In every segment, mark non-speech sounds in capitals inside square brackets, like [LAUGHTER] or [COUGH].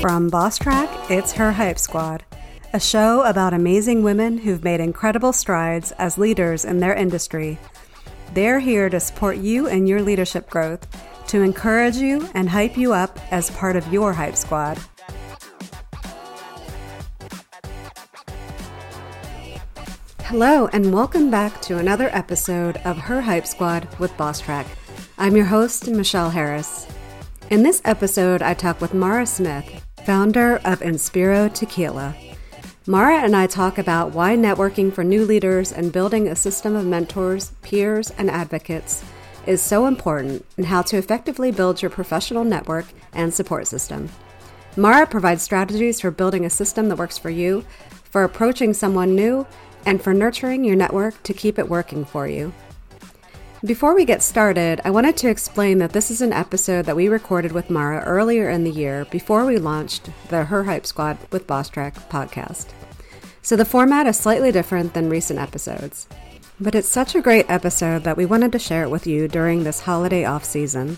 From Bosstrack, it's Her HypeSquad, a show about amazing women who've made incredible strides as leaders in their industry. They're here to support you and your leadership growth, to encourage you and hype you up as part of your Hype Squad. Hello, and welcome back to another episode of Her HypeSquad with Bosstrack. I'm your host, Michelle Harris. In this episode, I talk with Mara Smith, founder of Inspiro Tequila. Mara and I talk about why networking for new leaders and building a system of mentors, peers, and advocates is so important and how to effectively build your professional network and support system. Mara provides strategies for building a system that works for you, for approaching someone new, and for nurturing your network to keep it working for you. Before we get started, I wanted to explain that this is an episode that we recorded with Mara earlier in the year before we launched the Her HypeSquad with Bosstrack podcast. So the format is slightly different than recent episodes. But it's such a great episode that we wanted to share it with you during this holiday off season.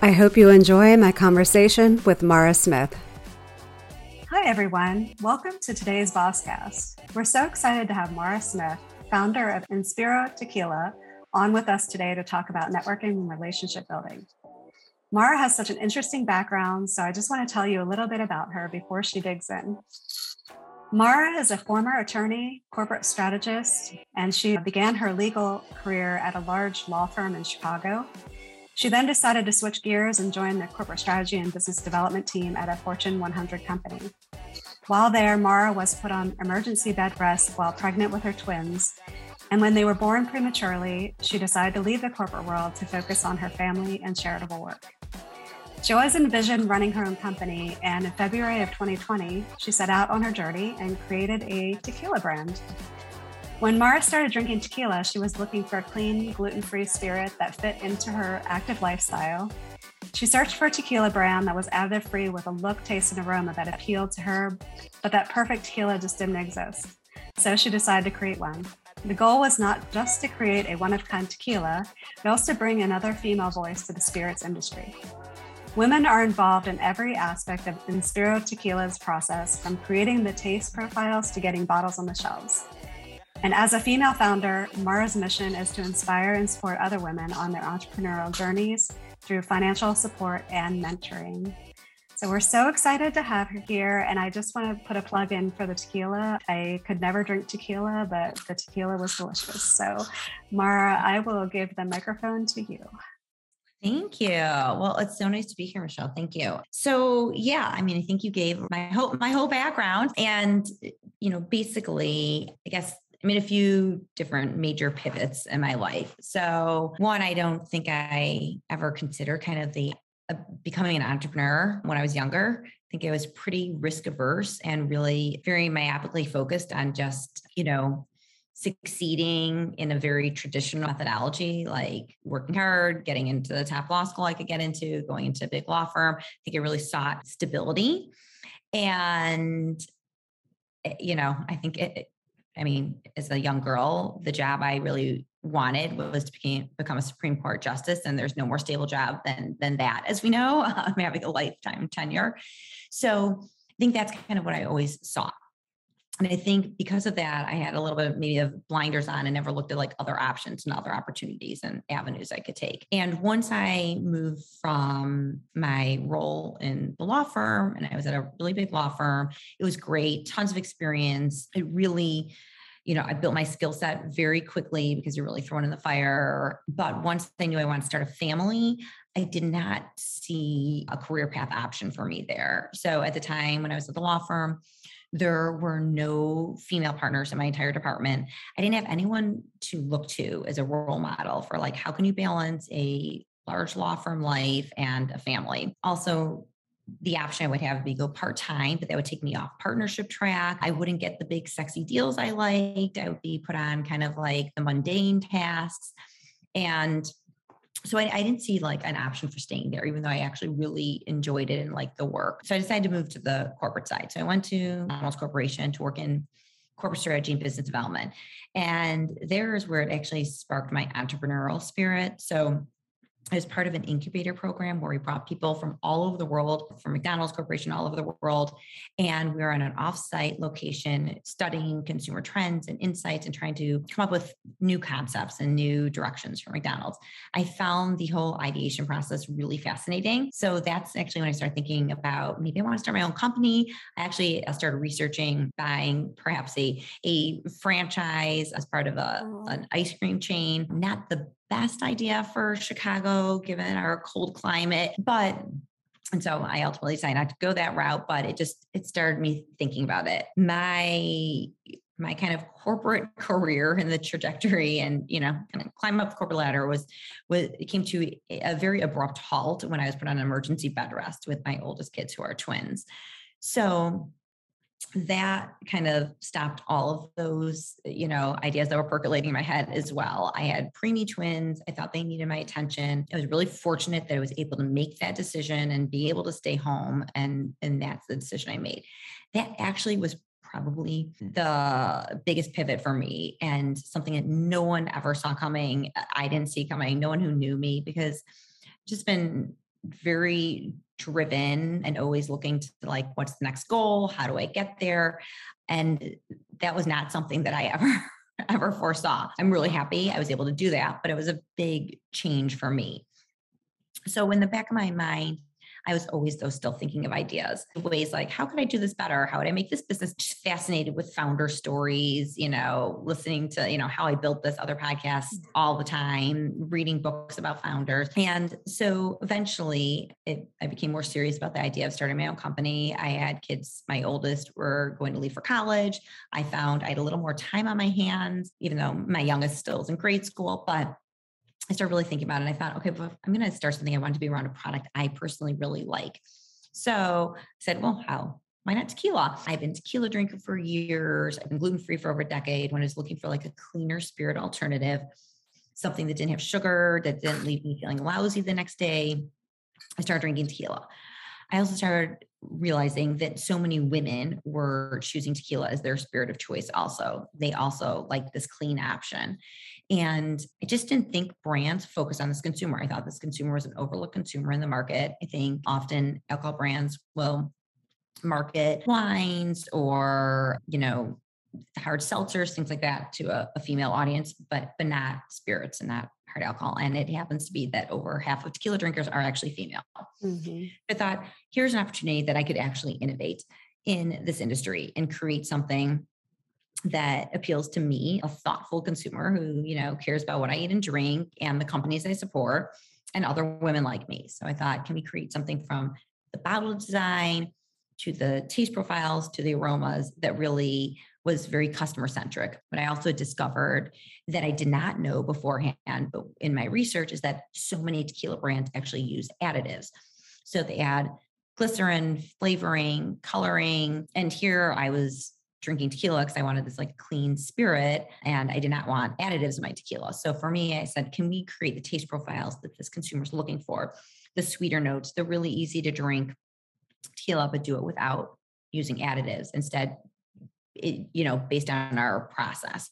I hope you enjoy my conversation with Mara Smith. Hi, everyone. Welcome to today's Bosscast. We're so excited to have Mara Smith, founder of Inspiro Tequila, on with us today to talk about networking and relationship building. Mara has such an interesting background, so I just want to tell you a little bit about her before she digs in. Mara is a former attorney, corporate strategist, and she began her legal career at a large law firm in Chicago. She then decided to switch gears and join the corporate strategy and business development team at a Fortune 100 company. While there, Mara was put on emergency bed rest while pregnant with her twins and when they were born prematurely, she decided to leave the corporate world to focus on her family and charitable work. She always envisioned running her own company, and in February of 2020, she set out on her journey and created a tequila brand. When Mara started drinking tequila, she was looking for a clean, gluten free spirit that fit into her active lifestyle. She searched for a tequila brand that was additive free with a look, taste, and aroma that appealed to her, but that perfect tequila just didn't exist. So she decided to create one. The goal was not just to create a one of kind tequila, but also bring another female voice to the spirits industry. Women are involved in every aspect of Inspiro Tequila's process, from creating the taste profiles to getting bottles on the shelves. And as a female founder, Mara's mission is to inspire and support other women on their entrepreneurial journeys through financial support and mentoring. So we're so excited to have her here. And I just want to put a plug in for the tequila. I could never drink tequila, but the tequila was delicious. So, Mara, I will give the microphone to you. Thank you. Well, it's so nice to be here, Michelle. Thank you. So, yeah, I mean, I think you gave my whole my whole background, and you know, basically, I guess I mean, a few different major pivots in my life. So, one, I don't think I ever consider kind of the becoming an entrepreneur when I was younger. I think I was pretty risk averse and really very myopically focused on just, you know, succeeding in a very traditional methodology, like working hard, getting into the top law school I could get into, going into a big law firm. I think I really sought stability. And, eh, you know, I think it, I mean, as a young girl, the job I really wanted was to become a Supreme Court justice, and there's no more stable job than than that, as we know, [LAUGHS] having a lifetime tenure. So I think that's kind of what I always saw. And I think because of that, I had a little bit maybe of blinders on and never looked at like other options and other opportunities and avenues I could take. And once I moved from my role in the law firm, and I was at a really big law firm, it was great, tons of experience. It really you know, I built my skill set very quickly because you're really thrown in the fire. But once I knew I wanted to start a family, I did not see a career path option for me there. So at the time when I was at the law firm, there were no female partners in my entire department. I didn't have anyone to look to as a role model for like, how can you balance a large law firm life and a family? Also, the option I would have would be go part time, but that would take me off partnership track. I wouldn't get the big, sexy deals I liked. I would be put on kind of like the mundane tasks. And so I, I, didn't see like an option for staying there, even though I actually really enjoyed it and liked the work. So I decided to move to the corporate side. So I went to Almost Corporation to work in corporate strategy and business development. And there is where it actually sparked my entrepreneurial spirit. So I was part of an incubator program where we brought people from all over the world, from McDonald's Corporation all over the world. And we were in an offsite location studying consumer trends and insights and trying to come up with new concepts and new directions for McDonald's. I found the whole ideation process really fascinating. So that's actually when I started thinking about maybe I want to start my own company. I actually uh, started researching buying perhaps a, a franchise as part of a, an ice cream chain. Not the best idea for Chicago given our cold climate, but and so I ultimately decided not to go that route, but it just it started me thinking about it. My my kind of corporate [LAUGHS] career and the trajectory and you know kind of climb up the corporate ladder was was it came to a very abrupt halt when I was put on emergency bed rest with my oldest kids who are twins. So that kind of stopped all of those, you know, ideas that were percolating in my head as well. I had preemie twins. I thought they needed my attention. I was really fortunate that I was able to make that decision and be able to stay home. And, and that's the decision I made. That actually was probably the biggest pivot for me and something that no one ever saw coming. Uh, I didn't see coming. No one who knew me because just been very driven and always looking to like what's the next goal? How do i get there? And that was not something that i [LAUGHS] ever ever foresaw. I'm really happy i was able to do that but it was a big change for me. So in the back of my mind I was always though still thinking of ideas, ways like how could I do this better? How would I make this business? Just fascinated with founder stories, you know, listening to, you know, how I built this other podcast mm. all the time, reading books about founders. And so eventually it, I became more serious about the idea of starting my own company. I had kids, my oldest were going to leave for college. I found I had a little more time on my hands, even though my youngest still is in grade school, but I started really thinking about it. I thought, okay, well, I'm going to start something. I want to be around a product I personally really like. So I said, well, how? Why not tequila? I've been a tequila drinker for years. I've been gluten free for over a decade. When I was looking for like a cleaner spirit alternative, something that didn't have sugar, that didn't leave me feeling lousy the next day, I started drinking tequila. I also started realizing that so many women were choosing tequila as their spirit of choice also. They also like this clean option. And I just didn't think brands focused on this consumer. I thought this consumer was an overlooked consumer in the market. I think often alcohol brands will market wines or, you know, hard seltzers, things like that to a, a female audience, but but not spirits and not hard alcohol. And it happens to be that over half of tequila drinkers are actually female. Mm-hmm. I thought, here's an opportunity that I could actually innovate in this industry and create something that appeals to me, a thoughtful consumer who, you know, cares about what I eat and drink and the companies I support and other women like me. So I thought, can we create something from the bottle design to the taste profiles to the aromas that really was very customer centric. But I also discovered that I did not know beforehand, but in my research, is that so many tequila brands actually use additives. So they add glycerin, flavoring, coloring. And here I was drinking tequila because I wanted this like clean spirit and I did not want additives in my tequila. So for me, I said, can we create the taste profiles that this consumer is looking for? The sweeter notes, the really easy to drink tequila, but do it without using additives. Instead, it, you know, based on our process.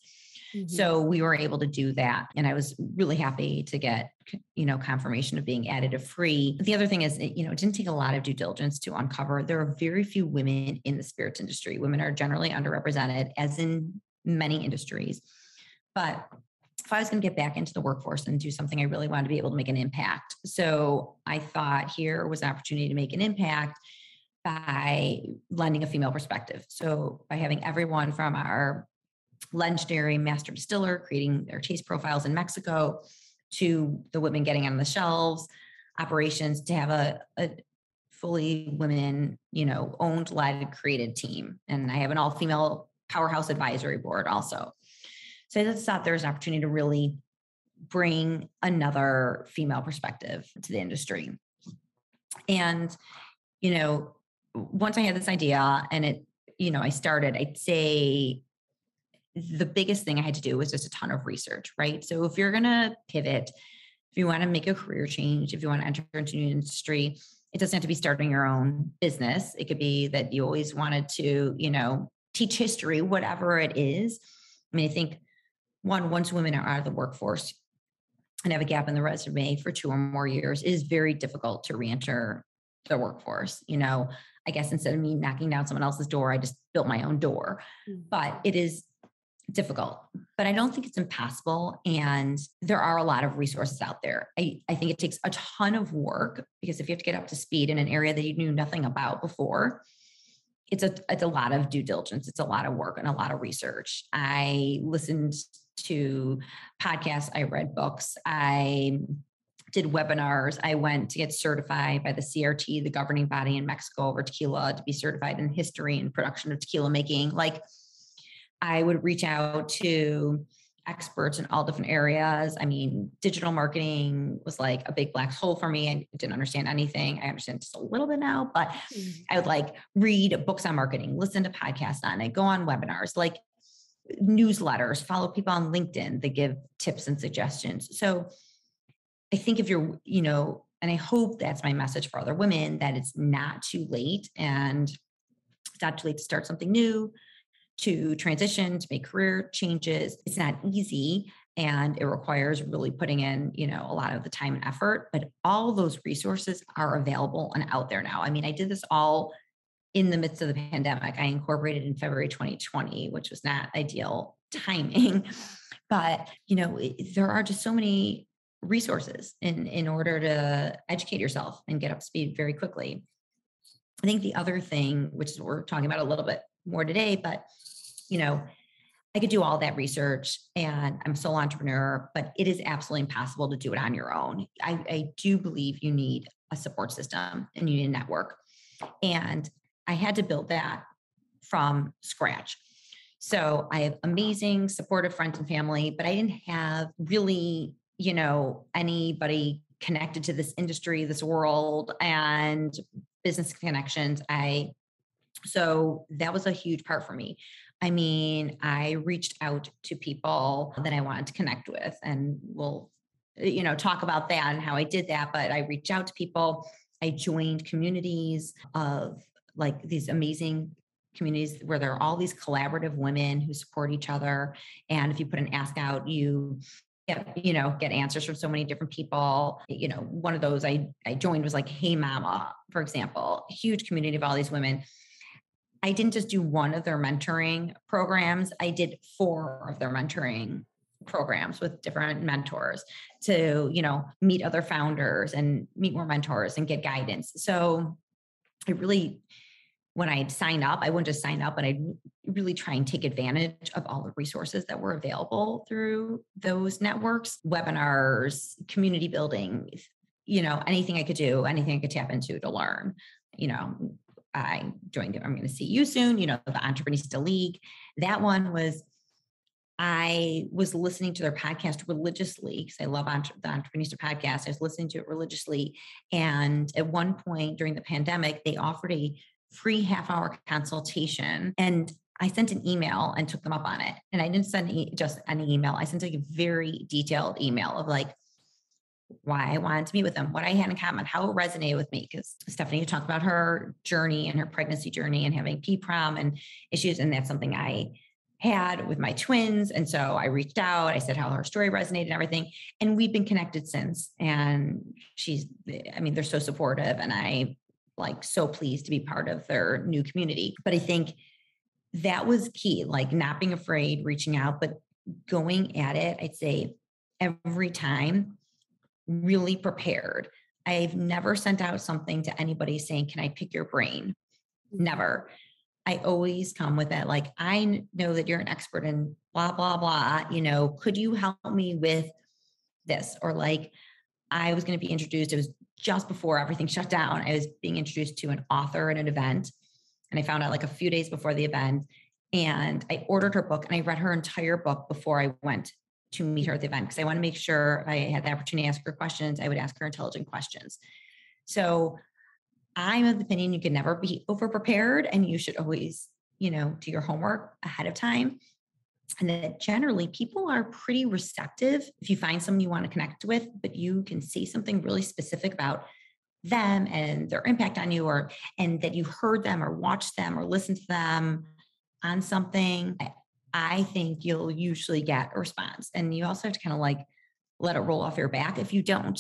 Mm-hmm. So we were able to do that. And I was really happy to get, you know, confirmation of being additive free. The other thing is, you know, it didn't take a lot of due diligence to uncover there are very few women in the spirits industry. Women are generally underrepresented, as in many industries. But if I was going to get back into the workforce and do something, I really wanted to be able to make an impact. So I thought here was an opportunity to make an impact by lending a female perspective. So by having everyone from our legendary master distiller creating their taste profiles in Mexico to the women getting on the shelves, operations to have a, a fully women, you know, owned, led, created team. And I have an all female powerhouse advisory board also. So I just thought there was an opportunity to really bring another female perspective to the industry. And, you know, once I had this idea and it, you know, I started, I'd say the biggest thing I had to do was just a ton of research, right? So if you're going to pivot, if you want to make a career change, if you want to enter into new industry, it doesn't have to be starting your own business. It could be that you always wanted to, you know, teach history, whatever it is. I mean, I think one, once women are out of the workforce, and have a gap in the resume for two or more years, it is very difficult to reenter the workforce. You know, I guess instead of me knocking down someone else's door, I just built my own door. Mm. But it is difficult, but I don't think it's impossible. And there are a lot of resources out there. I, I think it takes a ton of work because if you have to get up to speed in an area that you knew nothing about before, it's a it's a lot of due diligence. It's a lot of work and a lot of research. I listened to podcasts, I read books, I did webinars. I went to get certified by the CRT, the governing body in Mexico over tequila, to be certified in history and production of tequila making. Like I would reach out to experts in all different areas. I mean, digital marketing was like a big black hole for me. I didn't understand anything. I understand just a little bit now, but mm-hmm. I would like read books on marketing, listen to podcasts on it, go on webinars, like newsletters, follow people on LinkedIn that give tips and suggestions. So I think if you're, you know, and I hope that's my message for other women that it's not too late and it's not too late to start something new, to transition, to make career changes. It's not easy and it requires really putting in, you know, a lot of the time and effort, but all those resources are available and out there now. I mean, I did this all in the midst of the pandemic. I incorporated in February 2020, which was not ideal [LAUGHS] timing. But, you know, there are just so many resources in in order to educate yourself and get up speed very quickly. I think the other thing, which is we're talking about a little bit more today, but you know, I could do all that research and I'm a sole entrepreneur, but it is absolutely impossible to do it on your own. I, I do believe you need a support system and you need a network. And I had to build that from scratch. So I have amazing supportive friends and family, but I didn't have really you know, anybody connected to this industry, this world, and business connections. I so that was a huge part for me. I mean, I reached out to people that I wanted to connect with, and we'll, eh, you know, talk about that and how I did that. But I reached out to people. I joined communities of like these amazing communities where there are all these collaborative women who support each other. And if you put an ask out, you get you know get answers from so many different people you know one of those i i joined was like hey mama for example huge community of all these women i didn't just do one of their mentoring programs i did four of their mentoring programs with different mentors to you know meet other founders and meet more mentors and get guidance so i really when I'd sign up, I wouldn't just sign up, but I'd really try and take advantage of all the resources that were available through those networks, webinars, community building, you know, anything I could do, anything I could tap into to learn. You know, I joined, I'm going to see you soon, you know, the Entreprenista League. That one was, I was listening to their podcast religiously because I love entre- the Entreprenista podcast. I was listening to it religiously. And at one point during the pandemic, they offered a free half hour consultation. And I sent an email and took them up on it. And I didn't send just any email. I sent a very detailed email of like why I wanted to meet with them, what I had in common, how it resonated with me. Because Stephanie talked about her journey and her pregnancy journey and having PPROM and issues. And that's something I had with my twins. And so I reached out, I said how her story resonated and everything. And we've been connected since. And she's, I mean, they're so supportive. And I like so pleased to be part of their new community. But I think that was key, like not being afraid, reaching out, but going at it, I'd say every time really prepared. I've never sent out something to anybody saying, Can I pick your brain? Mm-hmm. Never. I always come with it like, I know that you're an expert in blah, blah, blah. You know, could you help me with this? Or like, I was going to be introduced. It was just before everything shut down. I was being introduced to an author at an event. And I found out like a few days before the event. And I ordered her book and I read her entire book before I went to meet her at the event because I want to make sure I had the opportunity to ask her questions. I would ask her intelligent questions. So I'm of the opinion you can never be over prepared and you should always, you know, do your homework ahead of time and that generally people are pretty receptive if you find someone you want to connect with but you can say something really specific about them and their impact on you or and that you heard them or watched them or listened to them on something i think you'll usually get a response and you also have to kind of like let it roll off your back. If you don't,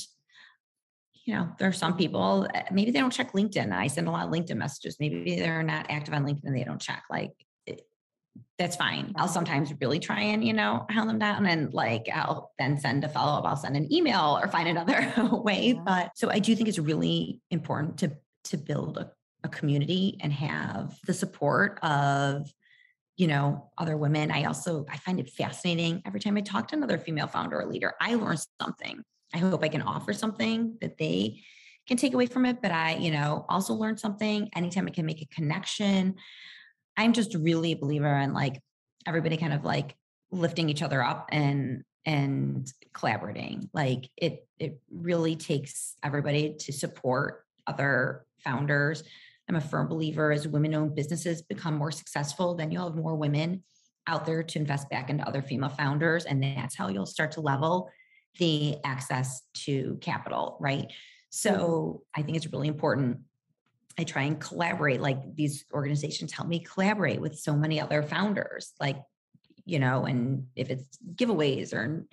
you know, there are some people, eh, maybe they don't check LinkedIn. I send a lot of LinkedIn messages. Maybe they're not active on LinkedIn and they don't check. Like, it, that's fine. I'll sometimes really try and, you know, hound them down and like I'll then send a follow up. I'll send an email or find another [LAUGHS] way. Yeah. But so I do think it's really important to to build a, a community and have the support of you know other women i also i find it fascinating every time i talk to another female founder or leader i learn something I hope I can offer something that they can take away from it, but I, you know, also learn something anytime I can make a connection. I'm just really a believer in like everybody kind of like lifting each other up and and collaborating. Like it it really takes everybody to support other founders. I'm a firm believer as women-owned businesses become more successful, then you'll have more women out there to invest back into other female founders and that's how you'll start to level the access to capital, right? So I think it's really important. I try and collaborate. Like these organizations help me collaborate with so many other founders, like, you know, and if it's giveaways or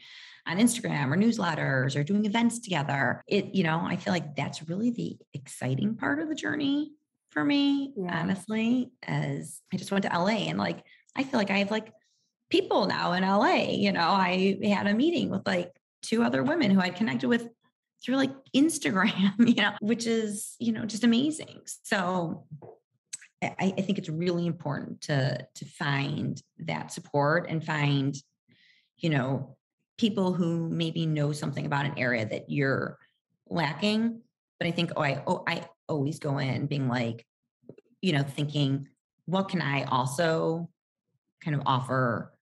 on Instagram or newsletters or doing events together, it, you know, I feel like that's really the exciting part of the journey for me, yeah. honestly, as I just went to LA and like, I feel like I have like people now in LA. You know, I had a meeting with like two other women who I'd connected with through like [LAUGHS] Instagram, you know, which is, you know, just amazing. So I, I think it's really important to to find that support and find, you know, people who maybe know something about an area that you're lacking. But I think, oh, I oh, I always go in being like, you know, thinking, what can I also kind of offer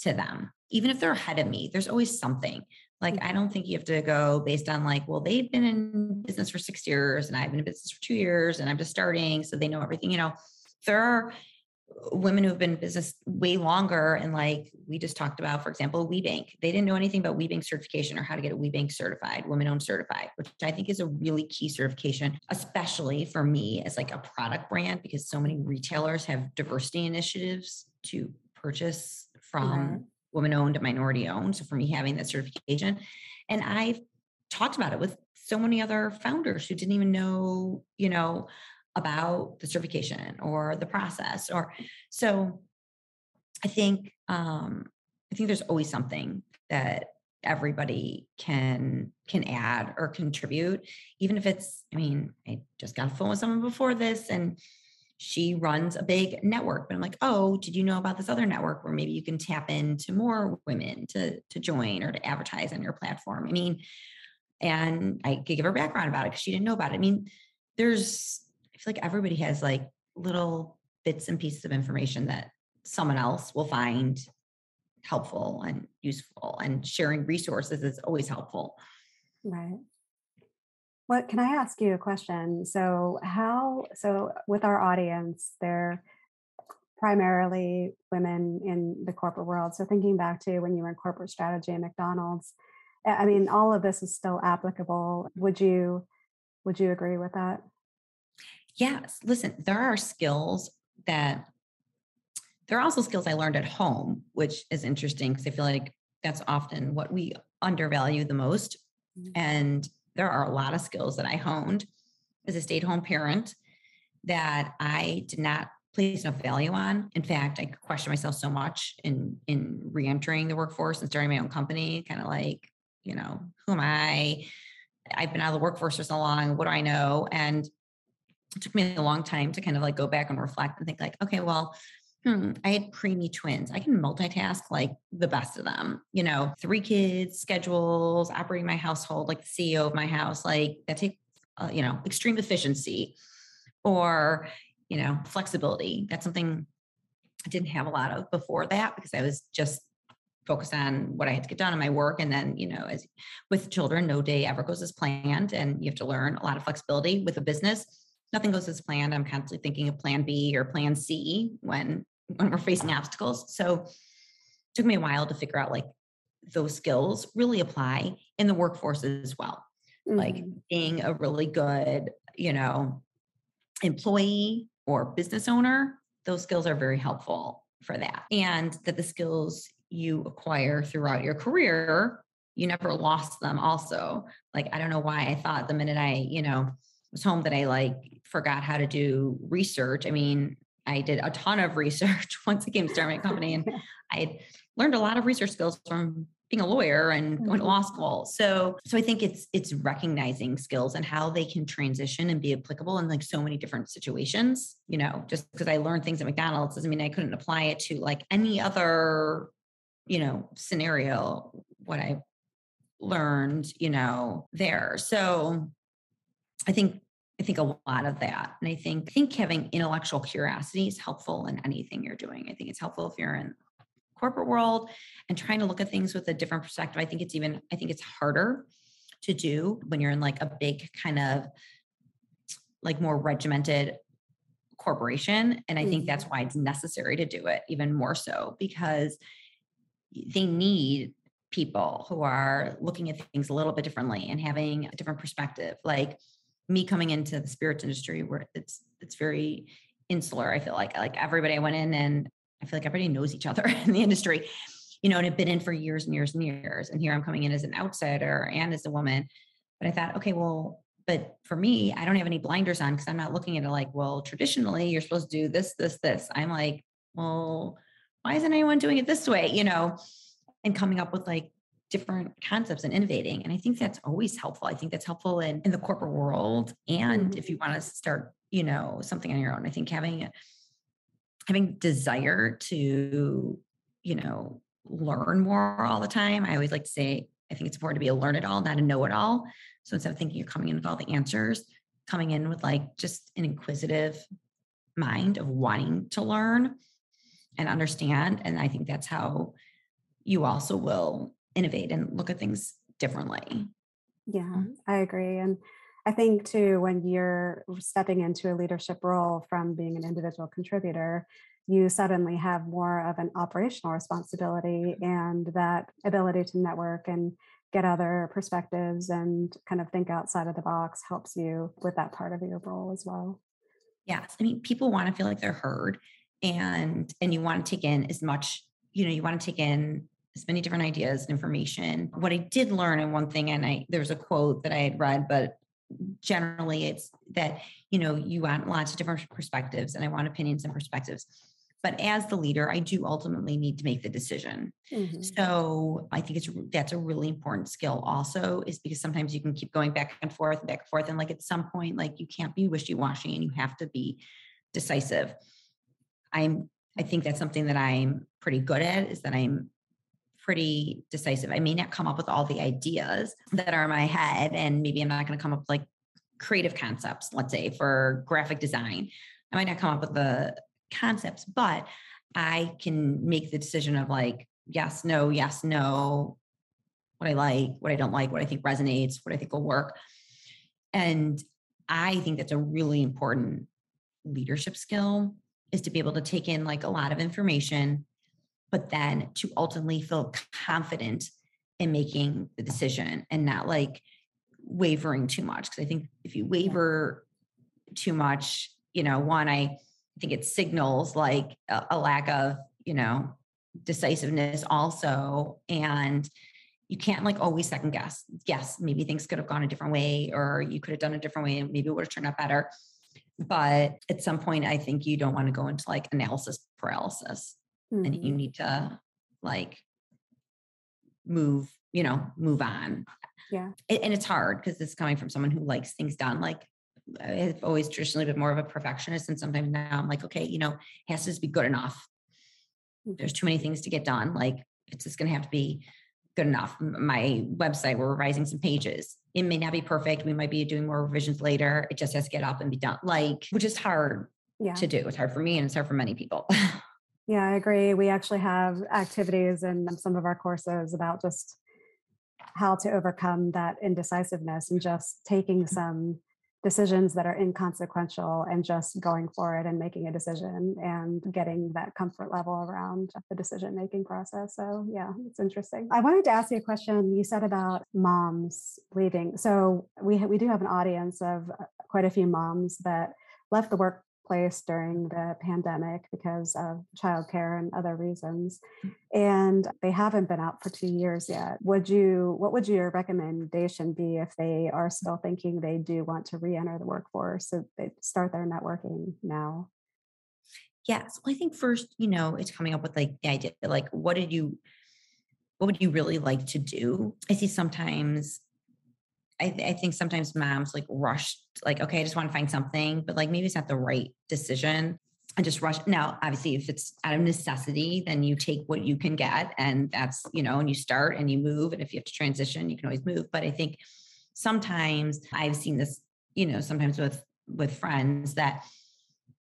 to them? even if they're ahead of me, there's always something. Like, I mm-hmm. don't think you have to go based on like, well, they've been in business for six years and I've been in business for two years and I'm just starting. So they know everything. You know, there are women who've been in business way longer. And like we just talked about, for example, WBENC, they didn't know anything about WBENC certification or how to get a WBENC certified, women owned certified, which I think is a really key certification, especially for me as like a product brand, because so many retailers have diversity initiatives to purchase from mm-hmm woman owned and minority owned. So for me having that certification, and I've talked about it with so many other founders who didn't even know, you know, about the certification or the process or so I think um I think there's always something that everybody can can add or contribute even if it's i mean i just got a phone with someone before this and she runs a big network but i'm like oh did you know about this other network where maybe you can tap into more women to to join or to advertise on your platform? I mean and i could give her background about it because she didn't know about it. I mean there's feel like everybody has like little bits and pieces of information that someone else will find helpful and useful and sharing resources is always helpful right what can I ask you a question? So, how, so with our audience, they're primarily women in the corporate world. So, thinking back to when you were in corporate strategy at McDonald's, I mean, all of this is still applicable. Would you, would you agree with that? Yes. Listen, there are skills that there are also skills I learned at home, which is interesting because I feel like that's often what we undervalue the most. Mm-hmm. And there are a lot of skills that I honed as a stay at home parent that I did not place enough value on. In fact, I questioned myself so much in in re-entering the workforce and starting my own company, kind of like, you know, who am I? I've been out of the workforce for so long. What do I know? And it took me a long time to kind of like go back and reflect and think like, okay, well, hmm, I had preemie twins. I can multitask like the best of them. You know, three kids, schedules, operating my household, like the CEO of my house, like that takes, uh, you know, extreme efficiency or, you know, flexibility. That's something I didn't have a lot of before that because I was just focused on what I had to get done in my work. And then, you know, as with children, no day ever goes as planned. And you have to learn a lot of flexibility with a business nothing goes as planned. I'm constantly thinking of plan B or plan C when when we're facing obstacles. So it took me a while to figure out like those skills really apply in the workforce as well. Mm-hmm. Like being a really good, you know, employee or business owner, those skills are very helpful for that. And that the skills you acquire throughout your career you never lost them also. Like, I don't know why I thought the minute I, you know, was home that I like forgot how to do research. I mean, I did a ton of [LAUGHS] research once I came to start my [LAUGHS] company and I learned a lot of research skills from being a lawyer and going to mm-hmm. law school. So so I think it's it's recognizing skills and how they can transition and be applicable in like so many different situations. You know, just because I learned things at McDonald's doesn't mean I couldn't apply it to like any other, you know, scenario what I learned, you know, there. So I think I think a lot of that. And I think I think having intellectual curiosity is helpful in anything you're doing. I think it's helpful if you're in corporate world and trying to look at things with a different perspective. I think it's even I think it's harder to do when you're in like a big kind of like more regimented corporation and I think that's mm-hmm. why it's necessary to do it even more so because they need people who are looking at things a little bit differently and having a different perspective like me coming into the spirits industry where it's it's very insular i feel like like everybody i went in and i feel like everybody knows each other [LAUGHS] in the industry you know and have been in for years and years and years. And here i'm coming in as an outsider and as a woman. But i thought okay well but for me i don't have any blinders on because i'm not looking at it like well traditionally you're supposed to do this this this. I'm like well why isn't anyone doing it this way you know? And coming up with like different concepts and innovating. And I think that's always helpful. I think that's helpful in, in the corporate world. And mm-hmm. if you want to start, you know, something on your own, I think having having desire to, you know, learn more all the time. I always like to say, I think it's important to be a learn it all, not a know it all. So instead of thinking you're coming in with all the answers, coming in with like just an inquisitive mind of wanting to learn and understand. And I think that's how you also will innovate and look at things differently. Yeah, mm-hmm. I agree. And I think too, when you're stepping into a leadership role from being an individual contributor, you suddenly have more of an operational responsibility and that ability to network and get other perspectives and kind of think outside of the box helps you with that part of your role as well. Yes. I mean, people want to feel like they're heard and and you want to take in as much, you know, you want to take in as many different ideas and information. What I did learn, and one thing, and I there's a quote that I had read, but generally it's that you know you want lots of different perspectives, and I want opinions and perspectives. But as the leader, I do ultimately need to make the decision. Mm-hmm. So I think it's that's a really important skill. Also, is because sometimes you can keep going back and forth, and back and forth, and like at some point, like you can't be wishy washy, and you have to be decisive. I'm I think that's something that I'm pretty good at is that I'm pretty decisive. I may not come up with all the ideas that are in my head, and maybe I'm not going to come up with like creative concepts, let's say for graphic design. I might not come up with the concepts, but I can make the decision of like, yes, no, yes, no, what I like, what I don't like, what I think resonates, what I think will work. And I think that's a really important leadership skill is to be able to take in like a lot of information but then to ultimately feel confident in making the decision and not like wavering too much. Because I think if you waver too much, you know, one, I think it signals like a, a lack of, you know, decisiveness also. And you can't like always second guess. Yes, maybe things could have gone a different way, or you could have done a different way and maybe it would have turned out better. But at some point, I think you don't want to go into like analysis paralysis mm-hmm. and you need to like move you know move on yeah and it's hard because it's coming from someone who likes things done like i've always traditionally been more of a perfectionist and sometimes now i'm like okay you know it has to just be good enough mm-hmm. there's too many things to get done like it's just going to have to be good enough my website we're revising some pages it may not be perfect we might be doing more revisions later it just has to get up and be done like which is hard yeah. to do it's hard for me and it's hard for many people [LAUGHS] Yeah, I agree. We actually have activities in some of our courses about just how to overcome that indecisiveness and just taking some decisions that are inconsequential and just going for it and making a decision and getting that comfort level around the decision making process. So, yeah, it's interesting. I wanted to ask you a question. You said about moms leaving. So, we we do have an audience of uh, quite a few moms that left the work place during the pandemic because of childcare and other reasons. Mm. And they haven't been out for two years yet. Would you, what would your recommendation be if they are still thinking they do want to re-enter the workforce? So they start their networking now. Yes. Well, I think first, you know, it's coming up with like the idea, like, what did you, what would you really like to do? I see sometimes I, th- I, think sometimes moms like rush, like, okay, I just want to find something, but like maybe it's not the right decision and just rush. Now, obviously, if it's out of necessity, then you take what you can get and that's, you know, and you start and you move. And if you have to transition, you can always move. But I think sometimes I've seen this, you know, sometimes with with friends that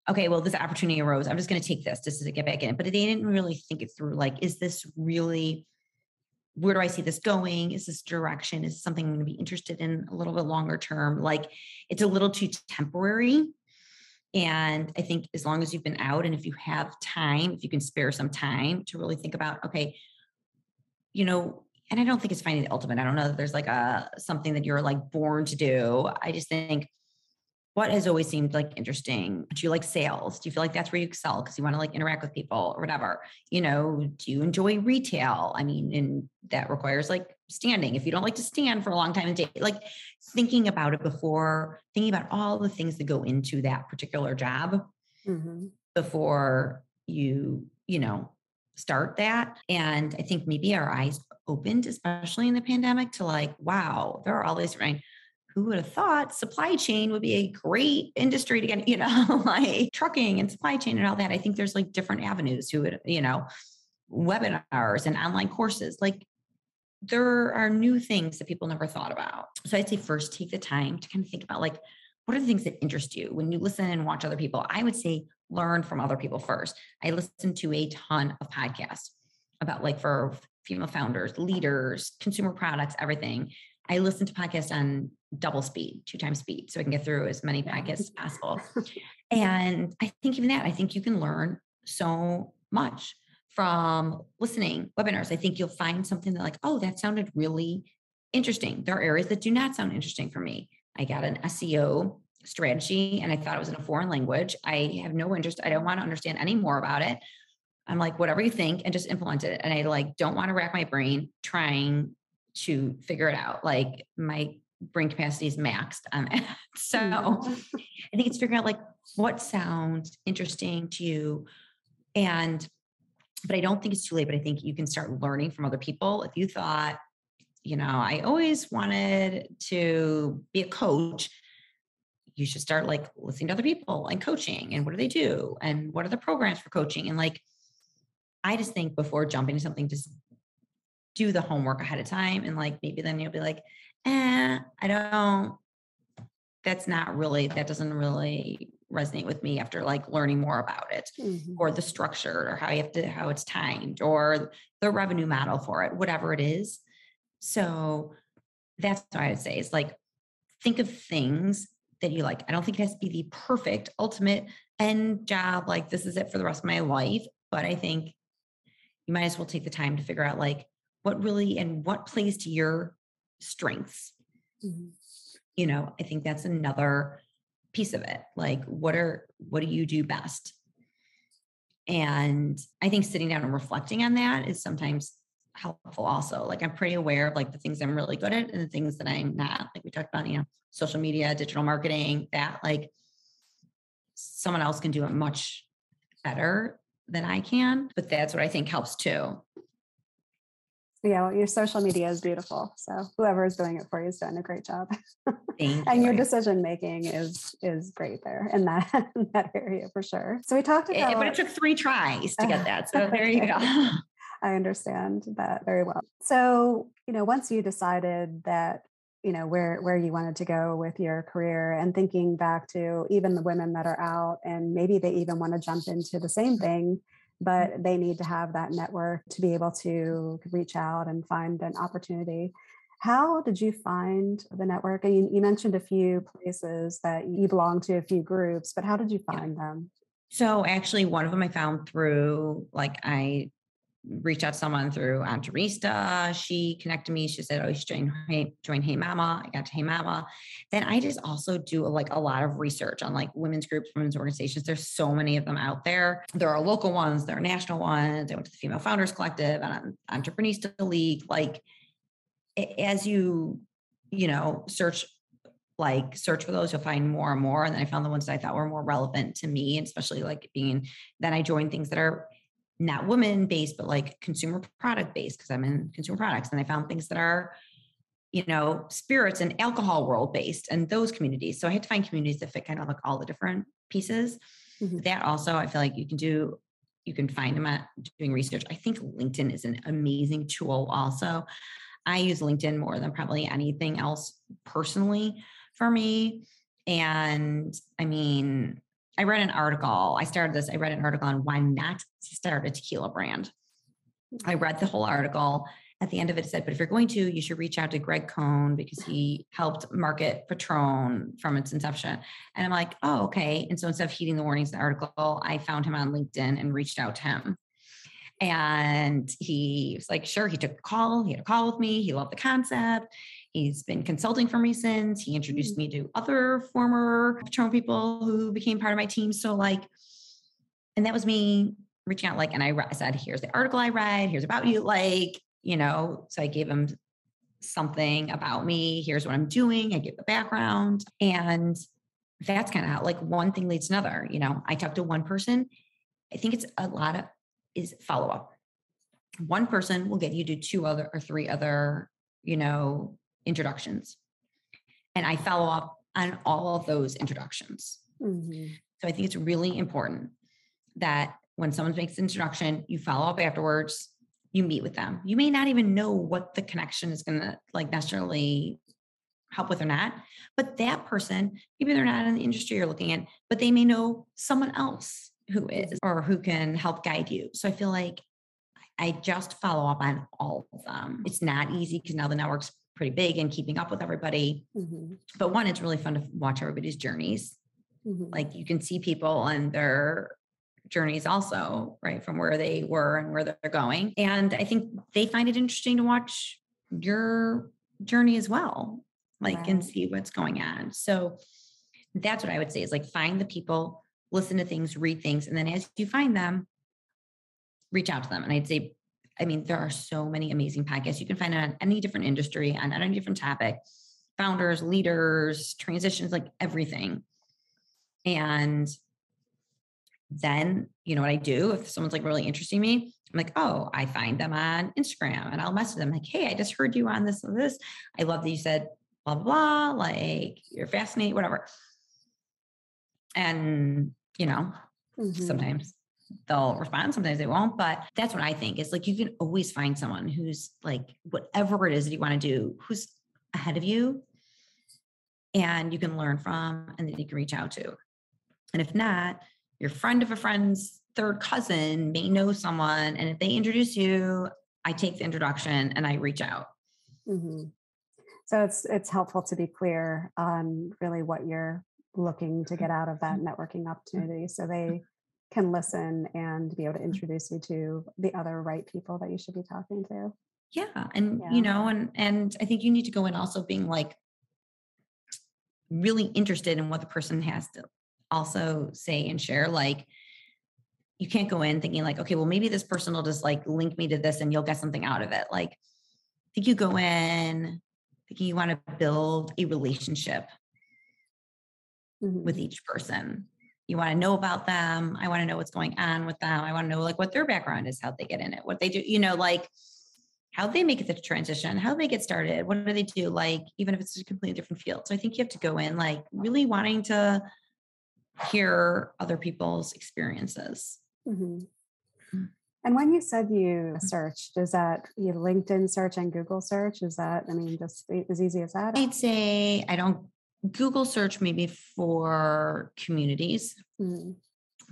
okay, well, this opportunity arose. I'm just going to take this just to get back in. But they didn't really think it through. Like, is this really where do I see this going? Is this direction? Is something I'm going to be interested in a little bit longer term? Like it's a little too temporary. And I think as long as you've been out and if you have time, if you can spare some time to really think about, okay, you know, and I don't think it's finding the ultimate. I don't know that there's like a something that you're like born to do. I just think what has always seemed like interesting? Do you like sales? Do you feel like that's where you excel because you want to like interact with people or whatever? You know, do you enjoy retail? I mean, and that requires like standing. If you don't like to stand for a long time and day, like thinking about it before, thinking about all the things that go into that particular job mm-hmm. before you, you know, start that. And I think maybe our eyes opened, especially in the pandemic, to like, wow, there are all these right who would have thought supply chain would be a great industry to get, [LAUGHS] you know, like trucking and supply chain and all that. I think there's like different avenues who would, you know, webinars and online courses. Like there are new things that people never thought about. So I'd say first take the time to kind of think about like, what are the things that interest you when you listen and watch other people? I would say learn from other people first. I listen to a ton of podcasts about like for female founders, leaders, consumer products, everything. I listen to podcasts on double speed, two times speed, so I can get through as many podcasts as possible. [LAUGHS] and I think even that, I think you can learn so much from listening webinars. I think you'll find something that, like, oh, that sounded really interesting. There are areas that do not sound interesting for me. I got an SEO strategy and I thought it was in a foreign language. I have no interest. I don't want to understand any more about it. I'm like, whatever you think, and just implement it. And I like don't want to rack my brain trying to figure it out. Like my brain capacity is maxed on it. [LAUGHS] So mm-hmm. I think it's figuring out like what sounds interesting to you. And, but I don't think it's too late, but I think you can start learning from other people. If you thought, you know, I always wanted to be a coach, you should start like listening to other people and coaching and what do they do and what are the programs for coaching and like i just think before jumping to something just do the homework ahead of time and like maybe then you'll be like eh, I don't, that's not really, that doesn't really resonate with me after like learning more about it mm-hmm. or the structure or how you have to, how it's timed or the revenue model for it, whatever it is. So that's what I would say is like, think of things that you like. I don't think it has to be the perfect ultimate end job. Like this is it for the rest of my life. But I think you might as well take the time to figure out like what really and what plays to your strengths. Mm-hmm. You know, I think that's another piece of it. Like what are what do you do best? And I think sitting down and reflecting on that is sometimes helpful also. Like I'm pretty aware of like the things I'm really good at and the things that I'm not. Like we talked about, you know, social media, digital marketing, that like someone else can do it much better than I can. But that's what I think helps too yeah, well, your social media is beautiful. So whoever is doing it for you is doing a great job. [LAUGHS] and you. your decision making is is great there in that [LAUGHS] in that area for sure. So we talked eh, eh, about, it, but it took three tries to get that. [LAUGHS] So there you go. I understand that very well. So you know, once you decided that you know where where you wanted to go with your career and thinking back to even the women that are out and maybe they even want to jump into the same thing but they need to have that network to be able to reach out and find an opportunity. How did you find the network? I mean, you mentioned a few places that you belong to, a few groups, but how did you find yeah. them? So actually, one of them I found through like I reached out to someone through um, Entreprenista. She connected me. She said, "Oh, you should join Hey, join Hey Mama." I got to Hey Mama. Then I just also do like a lot of research on like women's groups, women's organizations. There's so many of them out there. There are local ones, there are national ones. I went to the Female Founders Collective and Entreprenista League. Like as you, you know, search like search for those, you'll find more and more. And then I found the ones that I thought were more relevant to me, especially like being, then I joined things that are not woman based, but like consumer product based because I'm in consumer products. And I found things that are, you know, spirits and alcohol world based and those communities. So I had to find communities that fit kind of like all the different pieces. Mm-hmm. That also, I feel like you can do, you can find them at doing research. I think LinkedIn is an amazing tool also. I use LinkedIn more than probably anything else personally for me. And I mean, I read an article. I started this. I read an article on why not start a tequila brand. I read the whole article. At the end of it, it said, but if you're going to, you should reach out to Greg Cohn because he helped market Patron from its inception. And I'm like, oh, okay. And so instead of heeding the warnings in the article, I found him on LinkedIn and reached out to him. And he was like, sure, he took a call. He had a call with me. He loved the concept. He's been consulting for me since. He introduced mm. me to other former Patron people who became part of my team. So, like, and that was me reaching out, like, and I said, here's the article I read, here's about you, like, you know, so I gave him something about me. Here's what I'm doing. I give the background. And that's kind of how, like, one thing leads to another. You know, I talked to one person. I think it's a lot of is follow up. One person will get you to two other or three other, you know, introductions. And I follow up on all of those introductions. Mm-hmm. So I think it's really important that when someone makes an introduction, you follow up afterwards, you meet with them. You may not even know what the connection is going to like necessarily help with or not, but that person, maybe they're not in the industry you're looking at, but they may know someone else who is or who can help guide you. So I feel like I just follow up on all of them. It's not easy because now the network's pretty big and keeping up with everybody. Mm-hmm. But one, it's really fun to watch everybody's journeys. Mm-hmm. Like you can see people and their journeys also, right, from where they were and where they're going. And I think they find it interesting to watch your journey as well, like right. and see what's going on. So that's what I would say is like find the people, listen to things, read things, and then as you find them, reach out to them. And I'd say I mean, there are so many amazing podcasts. You can find it on any different industry, on any different topic, founders, leaders, transitions, like everything. And then, you know what I do if someone's like really interesting me, I'm like, oh, I find them on Instagram and I'll message them like, hey, I just heard you on this and this. I love that you said blah, blah, blah, like you're fascinating, whatever. And, you know, mm-hmm. sometimes they'll respond sometimes they won't but that's what i think is like you can always find someone who's like whatever it is that you want to do who's ahead of you and you can learn from and that you can reach out to and if not your friend of a friend's third cousin may know someone and if they introduce you i take the introduction and i reach out mm-hmm. so it's it's helpful to be clear on really what you're looking to get out of that mm-hmm. networking opportunity so they can listen and be able to mm. introduce you to the other right people that you should be talking to. Yeah. And yeah. you know, and and I think you need to go in also being like really interested in what the person has to also say and share. Like you can't go in thinking like, okay, well, maybe this person will just like link me to this and you'll get something out of it. Like I think you go in thinking you want to build a relationship mm-hmm. with each person you want to know about them i want to know what's going on with them i want to know like what their background is how they get in it what they do you know like how they make the transition how they get started what do they do like even if it's a completely different field so i think you have to go in like really wanting to hear other people's experiences mm-hmm. Mm. and when you said you searched is that you linkedin search and google search is that i mean just as easy as that i'd say i don't Google search maybe for communities. Mm.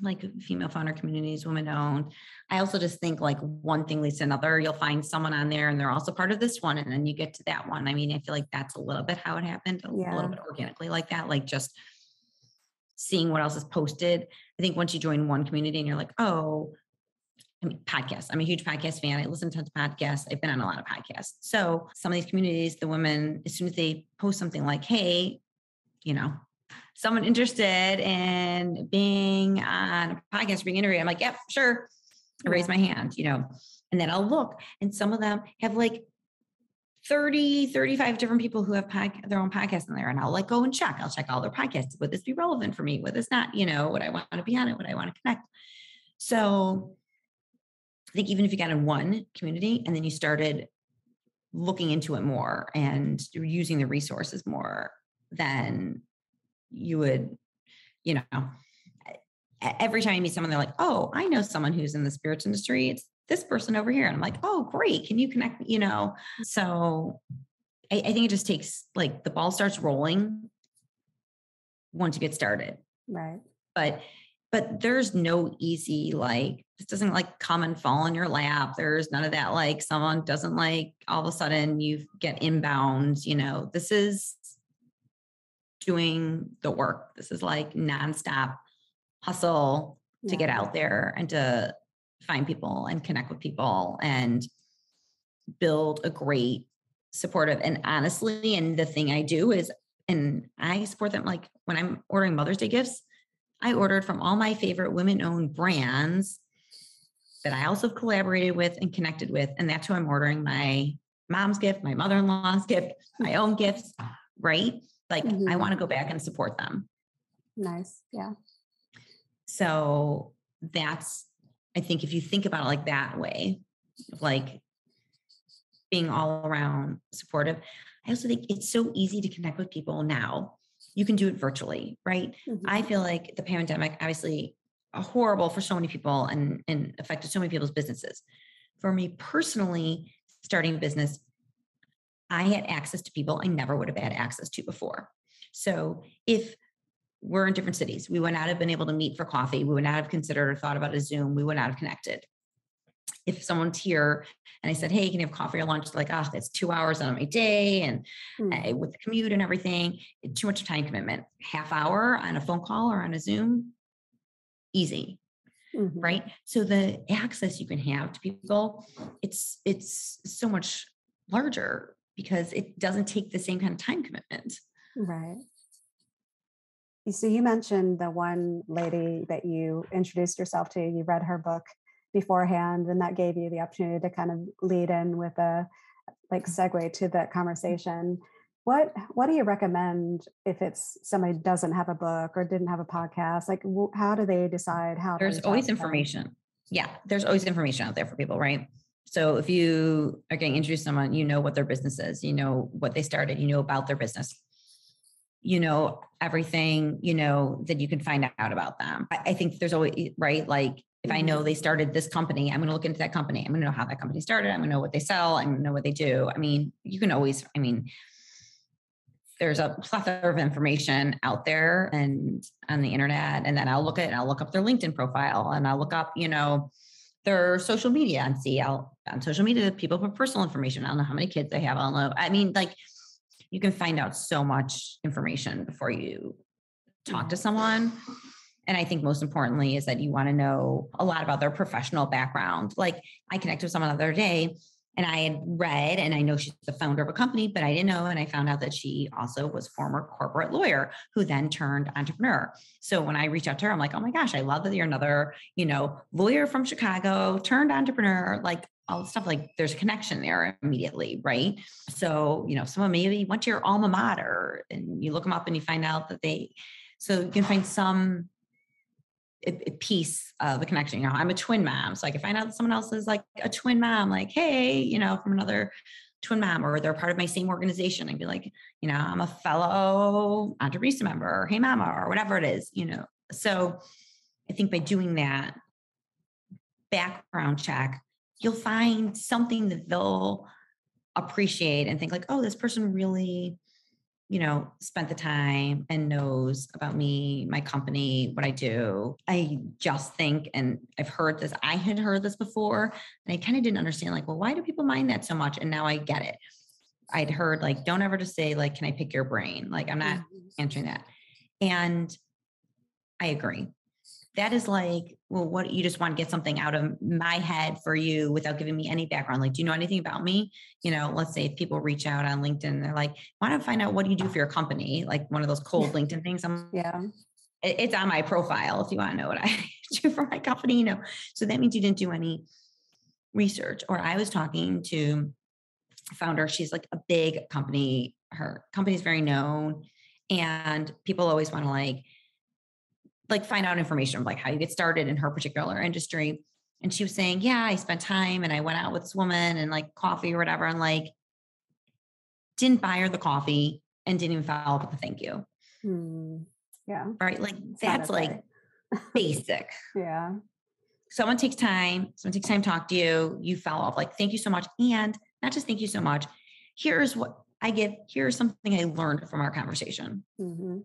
Like female founder communities, women owned. I also just think like one thing leads to another. You'll find someone on there and they're also part of this one. And then you get to that one. I mean, I feel like that's a little bit how it happened, a yeah. little bit organically like that, like just seeing what else is posted. I think once you join one community and you're like, oh, I mean, podcasts. I'm a huge podcast fan. I listen to tons of podcasts. I've been on a lot of podcasts. So some of these communities, the women, as soon as they post something like, hey, you know, someone interested in being on a podcast, being interviewed, I'm like, yep, sure. I raise my hand, you know, and then I'll look. And some of them have like 30, 35 different people who have pod, their own podcast in there. And I'll like go and check. I'll check all their podcasts. Would this be relevant for me? Would this not, you know, would I want to be on it? Would I want to connect? So I think even if you got in one community and then you started looking into it more and using the resources more, then you would, you know, every time you meet someone, they're like, oh, I know someone who's in the spirits industry. It's this person over here. And I'm like, oh, great. Can you connect? You know, so I, I think it just takes like the ball starts rolling once you get started. Right. But but there's no easy like this doesn't like come and fall in your lap there's none of that like someone doesn't like all of a sudden you get inbound you know this is doing the work this is like nonstop hustle to get out there and to find people and connect with people and build a great supportive and honestly and the thing i do is and i support them like when i'm ordering mother's day gifts I ordered from all my favorite women owned brands that I also collaborated with and connected with. And that's who I'm ordering my mom's gift, my mother in law's gift, my [LAUGHS] own gifts, right? Like mm-hmm. I want to go back and support them. Nice. Yeah. So that's, I think if you think about it like that way, like being all around supportive, I also think it's so easy to connect with people now you can do it virtually, right? Mm-hmm. I feel like the pandemic, obviously, horrible for so many people and, and affected so many people's businesses. For me personally, starting a business, I had access to people I never would have had access to before. So if we're in different cities, we would not have been able to meet for coffee, we would not have considered or thought about a Zoom, we would not have connected. If someone's here and I said, Hey, can you have coffee or lunch? Like, oh, that's two hours out of my day. And mm. uh, with the commute and everything, too much time commitment. Half hour on a phone call or on a Zoom, easy. Mm-hmm. Right. So the access you can have to people, it's it's so much larger because it doesn't take the same kind of time commitment. Right. So you mentioned the one lady that you introduced yourself to, you read her book beforehand and that gave you the opportunity to kind of lead in with a like segue to that conversation. What what do you recommend if it's somebody doesn't have a book or didn't have a podcast? Like how do they decide how there's always information. Yeah there's always information out there for people right so if you are getting introduced to someone you know what their business is you know what they started you know about their business you know everything you know that you can find out about them I, I think there's always right like if I know mm-hmm. they started this company, I'm going to look into that company. I'm going to know how that company started. I'm going to know what they sell. I'm going to know what they do. I mean, you can always, I mean, there's a plethora of information out there and on the internet. And then I'll look at, and I'll look up their LinkedIn profile and I'll look up, you know, their social media and see I'll on social media, people put personal information. I don't know how many kids they have. I don't know. I mean, like you can find out so much information before you talk to mm-hmm. someone. And I think most importantly is that you want to know a lot about their professional background. Like I connected with someone the other day and I had read, and I know she's the founder of a company, but I didn't know. And I found out that she also was former corporate lawyer who then turned entrepreneur. So when I reached out to her, I'm like, oh my gosh, I love that you're another, you know, lawyer from Chicago, turned entrepreneur. Like all the stuff, like there's a connection there immediately, right? So, you know, someone maybe went to your alma mater and you look them up and you find out that they, so you can find some a, piece of the connection. You know, I'm a twin mom. So I can find out that someone else is like a twin mom, like, hey, you know, from another twin mom, or they're part of my same organization. I'd be like, you know, I'm a fellow Entrepreneur member, or hey mama, or whatever it is, you know. So I think by doing that background check, you'll find something that they'll appreciate and think like, oh, this person really you know, spent the time and knows about me, my company, what I do. I just think, and I've heard this, I had heard this before, and I kind of didn't understand, like, well, why do people mind that so much? And now I get it. I'd heard, like, don't ever just say, like, can I pick your brain? Like, I'm not mm-hmm. answering that. And I agree. That is like, well, what you just want to get something out of my head for you without giving me any background. Like, do you know anything about me? You know, let's say if people reach out on LinkedIn, they're like, want to find out what do you do for your company? Like one of those cold [LAUGHS] LinkedIn things. I'm yeah. It's on my profile if you want to know what I [LAUGHS] do for my company, you know. So that means you didn't do any research. Or I was talking to founder, she's like a big company, her company is very known. And people always want to like, like find out information of like how you get started in her particular industry. And she was saying, Yeah, I spent time and I went out with this woman and like coffee or whatever, and like didn't buy her the coffee and didn't even follow up with a thank you. Hmm. Yeah. Right. Like it's that's like [LAUGHS] basic. yeah. Someone takes time, someone takes time to talk to you, you follow up, like, thank you so much. And not just thank you so much. Here's what I give, here's something I learned from our conversation. Mm-hmm.